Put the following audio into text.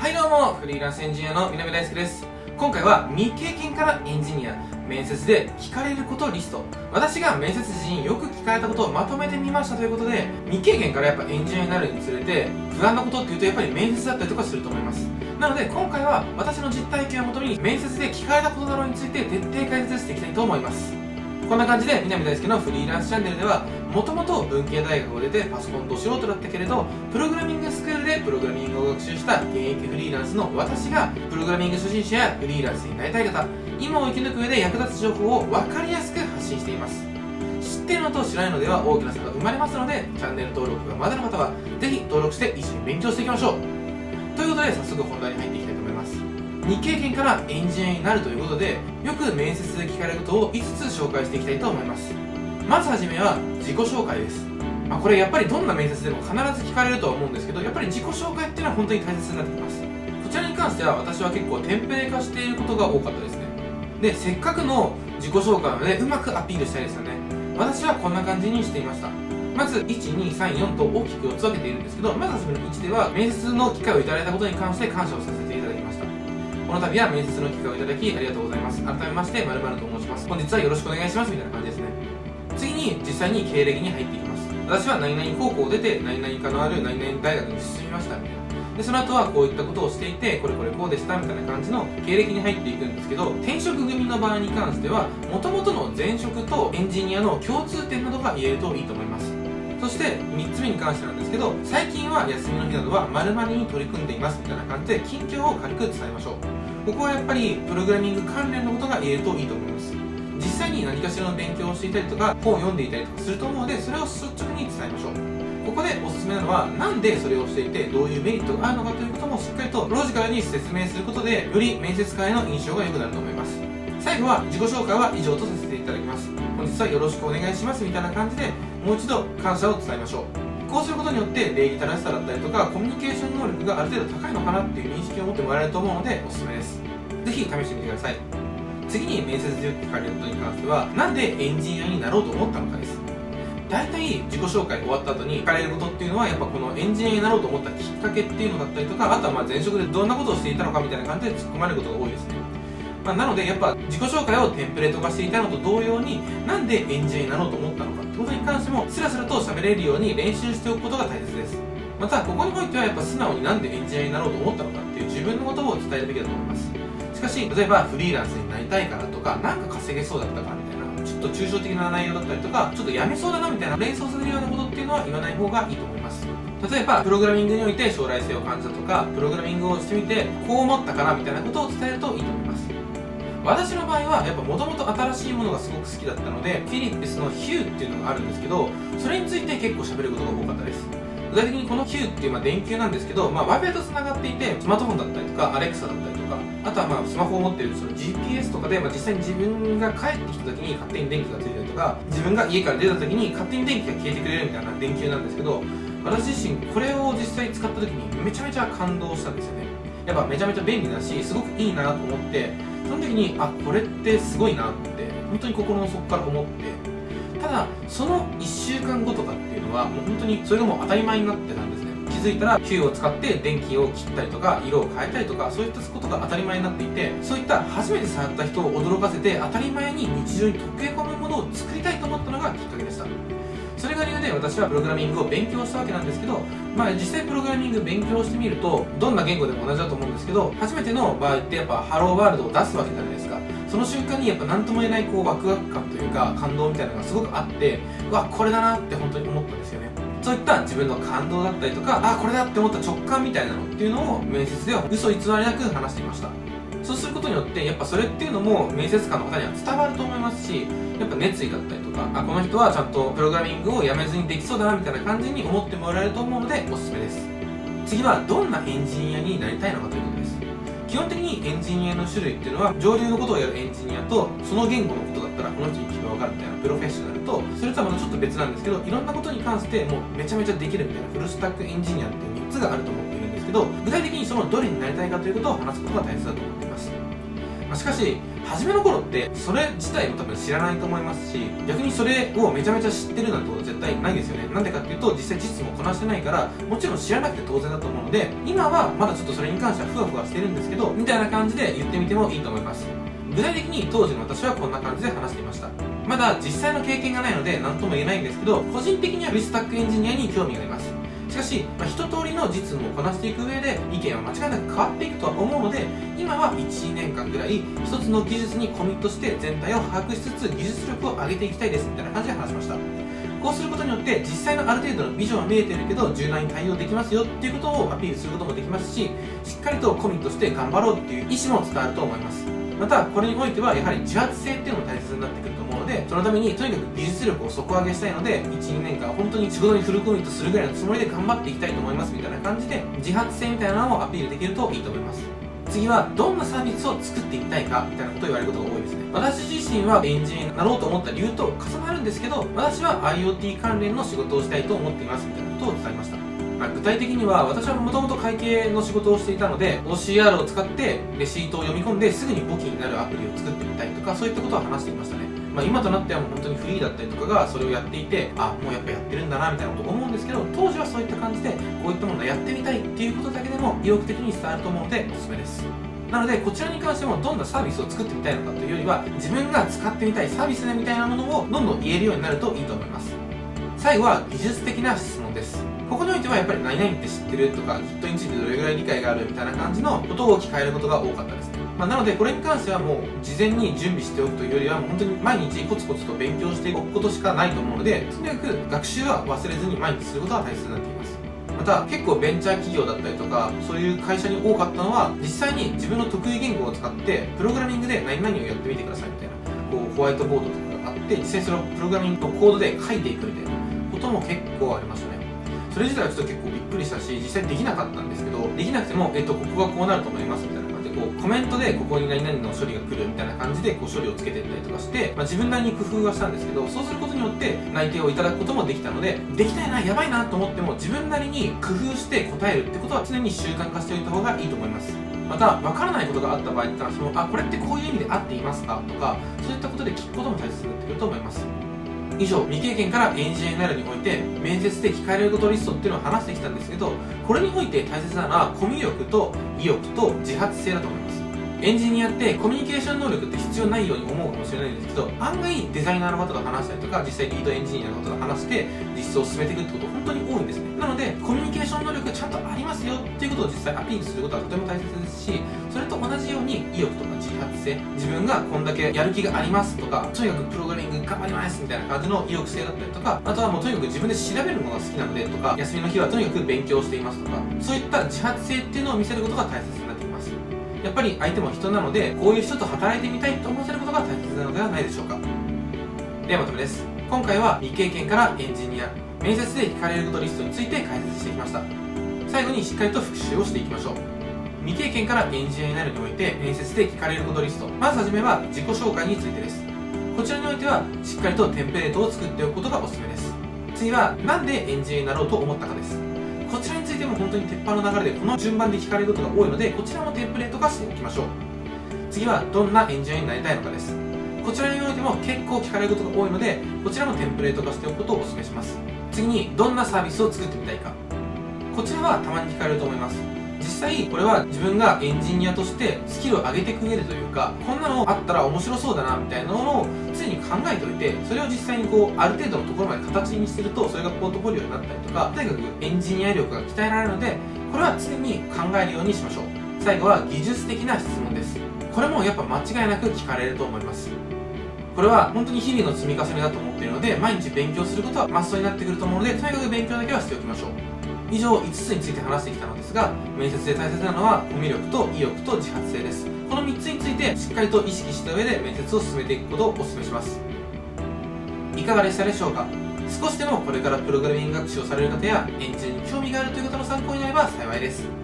はいどうもフリーランスエンジニアの南大輔です。今回は未経験からエンジニア面接で聞かれることリスト。私が面接時によく聞かれたことをまとめてみましたということで未経験からやっぱエンジニアになるにつれて不安なことっていうとやっぱり面接だったりとかすると思います。なので今回は私の実体験をもとに面接で聞かれたことなどについて徹底解説していきたいと思います。こんな感じで南大輔のフリーランスチャンネルではもともと文系大学を出てパソコンと素人だったけれどプログラミングスクールでプログラミングを学習した現役フリーランスの私がプログラミング初心者やフリーランスになりたい方今を生き抜く上で役立つ情報を分かりやすく発信しています。知ってるのと知らないのでは大きな差が生まれますのでチャンネル登録がまだの方はぜひ登録して一緒に勉強していきましょう。ということで早速本題に入っていきたいと思います。未経験からエンジニアになるということでよく面接で聞かれることを5つ紹介していきたいと思います。まずはじめは自己紹介です。まあ、これやっぱりどんな面接でも必ず聞かれるとは思うんですけどやっぱり自己紹介っていうのは本当に大切になってきます。こちらに関しては私は結構テンプレ化していることが多かったですね。でせっかくの自己紹介なのでうまくアピールしたいですよね。私はこんな感じにしていました。まず1234と大きく4つ分けているんですけどまずはその1では面接の機会をいただいたことに関して感謝をさせていただきましたこの度は面接の機会をいただきありがとうございます。改めまして〇〇と申します。本日はよろしくお願いしますみたいな感じですね。次に実際に経歴に入っていきます。私は何々高校を出て何々科のある何々大学に進みました。みたいなでその後はこういったことをしていてこれこれこうでしたみたいな感じの経歴に入っていくんですけど転職組の場合に関してはもともとの前職とエンジニアの共通点などが言えるといいと思います。そして3つ目に関してですけど最近は休みの日などは〇〇に取り組んでいますみたいな感じで近況を軽く伝えましょう。ここはやっぱりプログラミング関連のことが言えるといいと思います。実際に何かしらの勉強をしていたりとか本を読んでいたりとかすると思うのでそれを率直に伝えましょう。ここでおすすめなのはなんでそれをしていてどういうメリットがあるのかということもしっかりとロジカルに説明することでより面接官への印象が良くなると思います。最後は自己紹介は以上とさせていただきます。本日はよろしくお願いしますみたいな感じでもう一度感謝を伝えましょう。こうすることによって礼儀正しさだったりとかコミュニケーション能力がある程度高いのかなっていう認識を持ってもらえると思うのでおすすめです。ぜひ試してみてください。次に面接でよく聞かれることに関してはなんでエンジニアになろうと思ったのかです。大体自己紹介終わった後に聞かれることっていうのはやっぱこのエンジニアになろうと思ったきっかけっていうのだったりとかあとはまあ前職でどんなことをしていたのかみたいな感じで突っ込まれることが多いですね、まあ、なのでやっぱ自己紹介をテンプレート化していたのと同様になんでエンジニアになろうと思ったのかことに関してもスラスラと喋れるように練習しておくことが大切です。またここにおいてはやっぱ素直になんでエンジニアになろうと思ったのかっていう自分のことを伝えるべきだと思います。しかし例えばフリーランスになりたいからとかなんか稼げそうだったかみたいなちょっと抽象的な内容だったりとかちょっとやめそうだなみたいな連想させるようなことっていうのは言わない方がいいと思います。例えばプログラミングにおいて将来性を感じたとかプログラミングをしてみてこう思ったからみたいなことを伝えるといいと思います。私の場合はやっぱもともと新しいものがすごく好きだったのでフィリップスのヒューっていうのがあるんですけどそれについて結構喋ることが多かったです。具体的にこの Q っていうまあ電球なんですけど、まあ、Wi-Fi と繋がっていてスマートフォンだったりとか Alexa だったりとかあとはまあスマホを持っているその GPS とかで、まあ、実際に自分が帰ってきた時に勝手に電気がついたりとか自分が家から出た時に勝手に電気が消えてくれるみたいな電球なんですけど私自身これを実際使った時にめちゃめちゃ感動したんですよね。やっぱめちゃめちゃ便利だしすごくいいなと思ってその時にあこれってすごいなって本当に心の底から思ってただその1週間後とかっていうのはもう本当にそれがもう当たり前になってたんですね。気づいたら Q を使って電気を切ったりとか色を変えたりとかそういったことが当たり前になっていてそういった初めて触った人を驚かせて当たり前に日常に溶け込むものを作りたいと思ったのがきっかけでした。が理由で私はプログラミングを勉強したわけなんですけど、まあ、実際プログラミング勉強してみるとどんな言語でも同じだと思うんですけど初めての場合ってやっぱハローワールドを出すわけじゃないですか。その瞬間にやっぱ何とも言えないこうワクワク感というか感動みたいなのがすごくあってうわこれだなって本当に思ったんですよね。そういった自分の感動だったりとかあこれだって思った直感みたいなのっていうのを面接では嘘偽りなく話していました。そうすることによってやっぱそれっていうのも面接官の方には伝わると思いますしやっぱ熱意だったりとかあこの人はちゃんとプログラミングをやめずにできそうだなみたいな感じに思ってもらえると思うのでおすすめです。次はどんなエンジニアになりたいのかということです。基本的にエンジニアの種類っていうのは上流のことをやるエンジニアとその言語のことだったらこの人に聞きゃ分かるみたいなプロフェッショナルとそれとはまたちょっと別なんですけどいろんなことに関してもうめちゃめちゃできるみたいなフルスタックエンジニアっていう3つがあると思っけど具体的にそのどれになりたいかということを話すことが大切だと思っています。ま、しかし初めの頃ってそれ自体も多分知らないと思いますし逆にそれをめちゃめちゃ知ってるなんてことは絶対ないですよね。なんでかっていうと実際実務をこなしてないからもちろん知らなくて当然だと思うので今はまだちょっとそれに関してはふわふわしてるんですけどみたいな感じで言ってみてもいいと思います。具体的に当時の私はこんな感じで話していました。まだ実際の経験がないので何とも言えないんですけど個人的にはリスタックエンジニアに興味があります。しかし、まあ、一通りの実務をこなしていく上で意見は間違いなく変わっていくとは思うので今は1年間ぐらい一つの技術にコミットして全体を把握しつつ技術力を上げていきたいですみたいな感じで話しました。こうすることによって実際のある程度のビジョンは見えてるけど柔軟に対応できますよっていうことをアピールすることもできますししっかりとコミットして頑張ろうっていう意思も伝わると思います。またこれにおいてはやはり自発性っていうのも大切になってくるでそのためにとにかく技術力を底上げしたいので12年間本当に仕事にフルコミットするぐらいのつもりで頑張っていきたいと思いますみたいな感じで自発性みたいなのをアピールできるといいと思います。次はどんなサービスを作っていきたいかみたいなことを言われることが多いですね。私自身はエンジニアになろうと思った理由と重なるんですけど私は IoT 関連の仕事をしたいと思っていますみたいなことを伝えました。ま、具体的には私はもともと会計の仕事をしていたので OCR を使ってレシートを読み込んですぐに簿記になるアプリを作ってみたいとかそういったことを話していましたね、まあ、今となってはもう本当にフリーだったりとかがそれをやっていてあもうやっぱやってるんだなみたいなこと思うんですけど当時はそういった感じでこういったものをやってみたいっていうことだけでも意欲的に伝わると思うのでおすすめです。なのでこちらに関してもどんなサービスを作ってみたいのかというよりは自分が使ってみたいサービスみたいなものをどんどん言えるようになるといいと思います。最後は技術的な質です。ここにおいてはやっぱり何々って知ってるとか Git についてどれぐらい理解があるみたいな感じのことを聞かれることが多かったです、まあ、なのでこれに関してはもう事前に準備しておくというよりはもう本当に毎日コツコツと勉強しておくことしかないと思うのでとにかく学習は忘れずに毎日することが大切になっています。また結構ベンチャー企業だったりとかそういう会社に多かったのは実際に自分の得意言語を使ってプログラミングで何々をやってみてくださいみたいなこうホワイトボードとかがあって実際それをプログラミングのコードで書いていくみたいなことも結構ありましたそれ自体はちょっと結構びっくりしたし実際できなかったんですけどできなくても、えっと、ここがこうなると思いますみたいな感じでこうコメントでここに何々の処理が来るみたいな感じでこう処理をつけてったりとかして、まあ、自分なりに工夫はしたんですけどそうすることによって内定をいただくこともできたのでできないなやばいなと思っても自分なりに工夫して答えるってことは常に習慣化しておいた方がいいと思います。また分からないことがあった場合に関してもあこれってこういう意味で合っていますかとかそういったことで聞くことも大切になってくると思います。以上未経験からエンジニアになるにおいて面接で聞かれることリストっていうのを話してきたんですけどこれにおいて大切なのはコミュ力と意欲と自発性だと思います。エンジニアってコミュニケーション能力って必要ないように思うかもしれないんですけど案外デザイナーの方と話したりとか実際リードエンジニアの方と話して実装を進めていくってこと本当に多いんですね。なのでコミュニケーション能力がちゃんとありますよっていうことを実際アピールすることはとても大切ですしそれと同じように意欲とか自発性。自分がこんだけやる気がありますとかとにかくプログラミング頑張りますみたいな感じの意欲性だったりとかあとはもうとにかく自分で調べるのが好きなのでとか休みの日はとにかく勉強していますとかそういった自発性っていうのを見せることが大切になってきます。やっぱり相手も人なのでこういう人と働いてみたいと思わせることが大切なのではないでしょうか。ではまとめです。今回は未経験からエンジニア面接で聞かれることリストについて解説してきました。最後にしっかりと復習をしていきましょう。未経験からエンジニアになるにおいて面接で聞かれることリスト。まずはじめは自己紹介についてです。こちらにおいてはしっかりとテンプレートを作っておくことがおすすめです。次は何でエンジニアになろうと思ったかです。こちらについても本当に鉄板の流れでこの順番で聞かれることが多いのでこちらもテンプレート化しておきましょう。次はどんなエンジニアになりたいのかです。こちらにおいても結構聞かれることが多いのでこちらもテンプレート化しておくことをお勧めします。次にどんなサービスを作ってみたいか。こちらはたまに聞かれると思います。実際これは自分がエンジニアとしてスキルを上げてく上でというかこんなのあったら面白そうだなみたいなのを常に考えておいてそれを実際にこうある程度のところまで形にするとそれがポートフォリオになったりとかとにかくエンジニア力が鍛えられるのでこれは常に考えるようにしましょう。最後は技術的な質問です。これもやっぱ間違いなく聞かれると思います。これは本当に日々の積み重ねだと思っているので毎日勉強することはマストになってくると思うのでとにかく勉強だけはしておきましょう。以上5つについて話してきたのですが面接で大切なのはコミュ力と意欲と自発性です。この3つについてしっかりと意識した上で面接を進めていくことをお勧めします。いかがでしたでしょうか？少しでもこれからプログラミング学習をされる方やエンジニアに興味があるという方の参考になれば幸いです。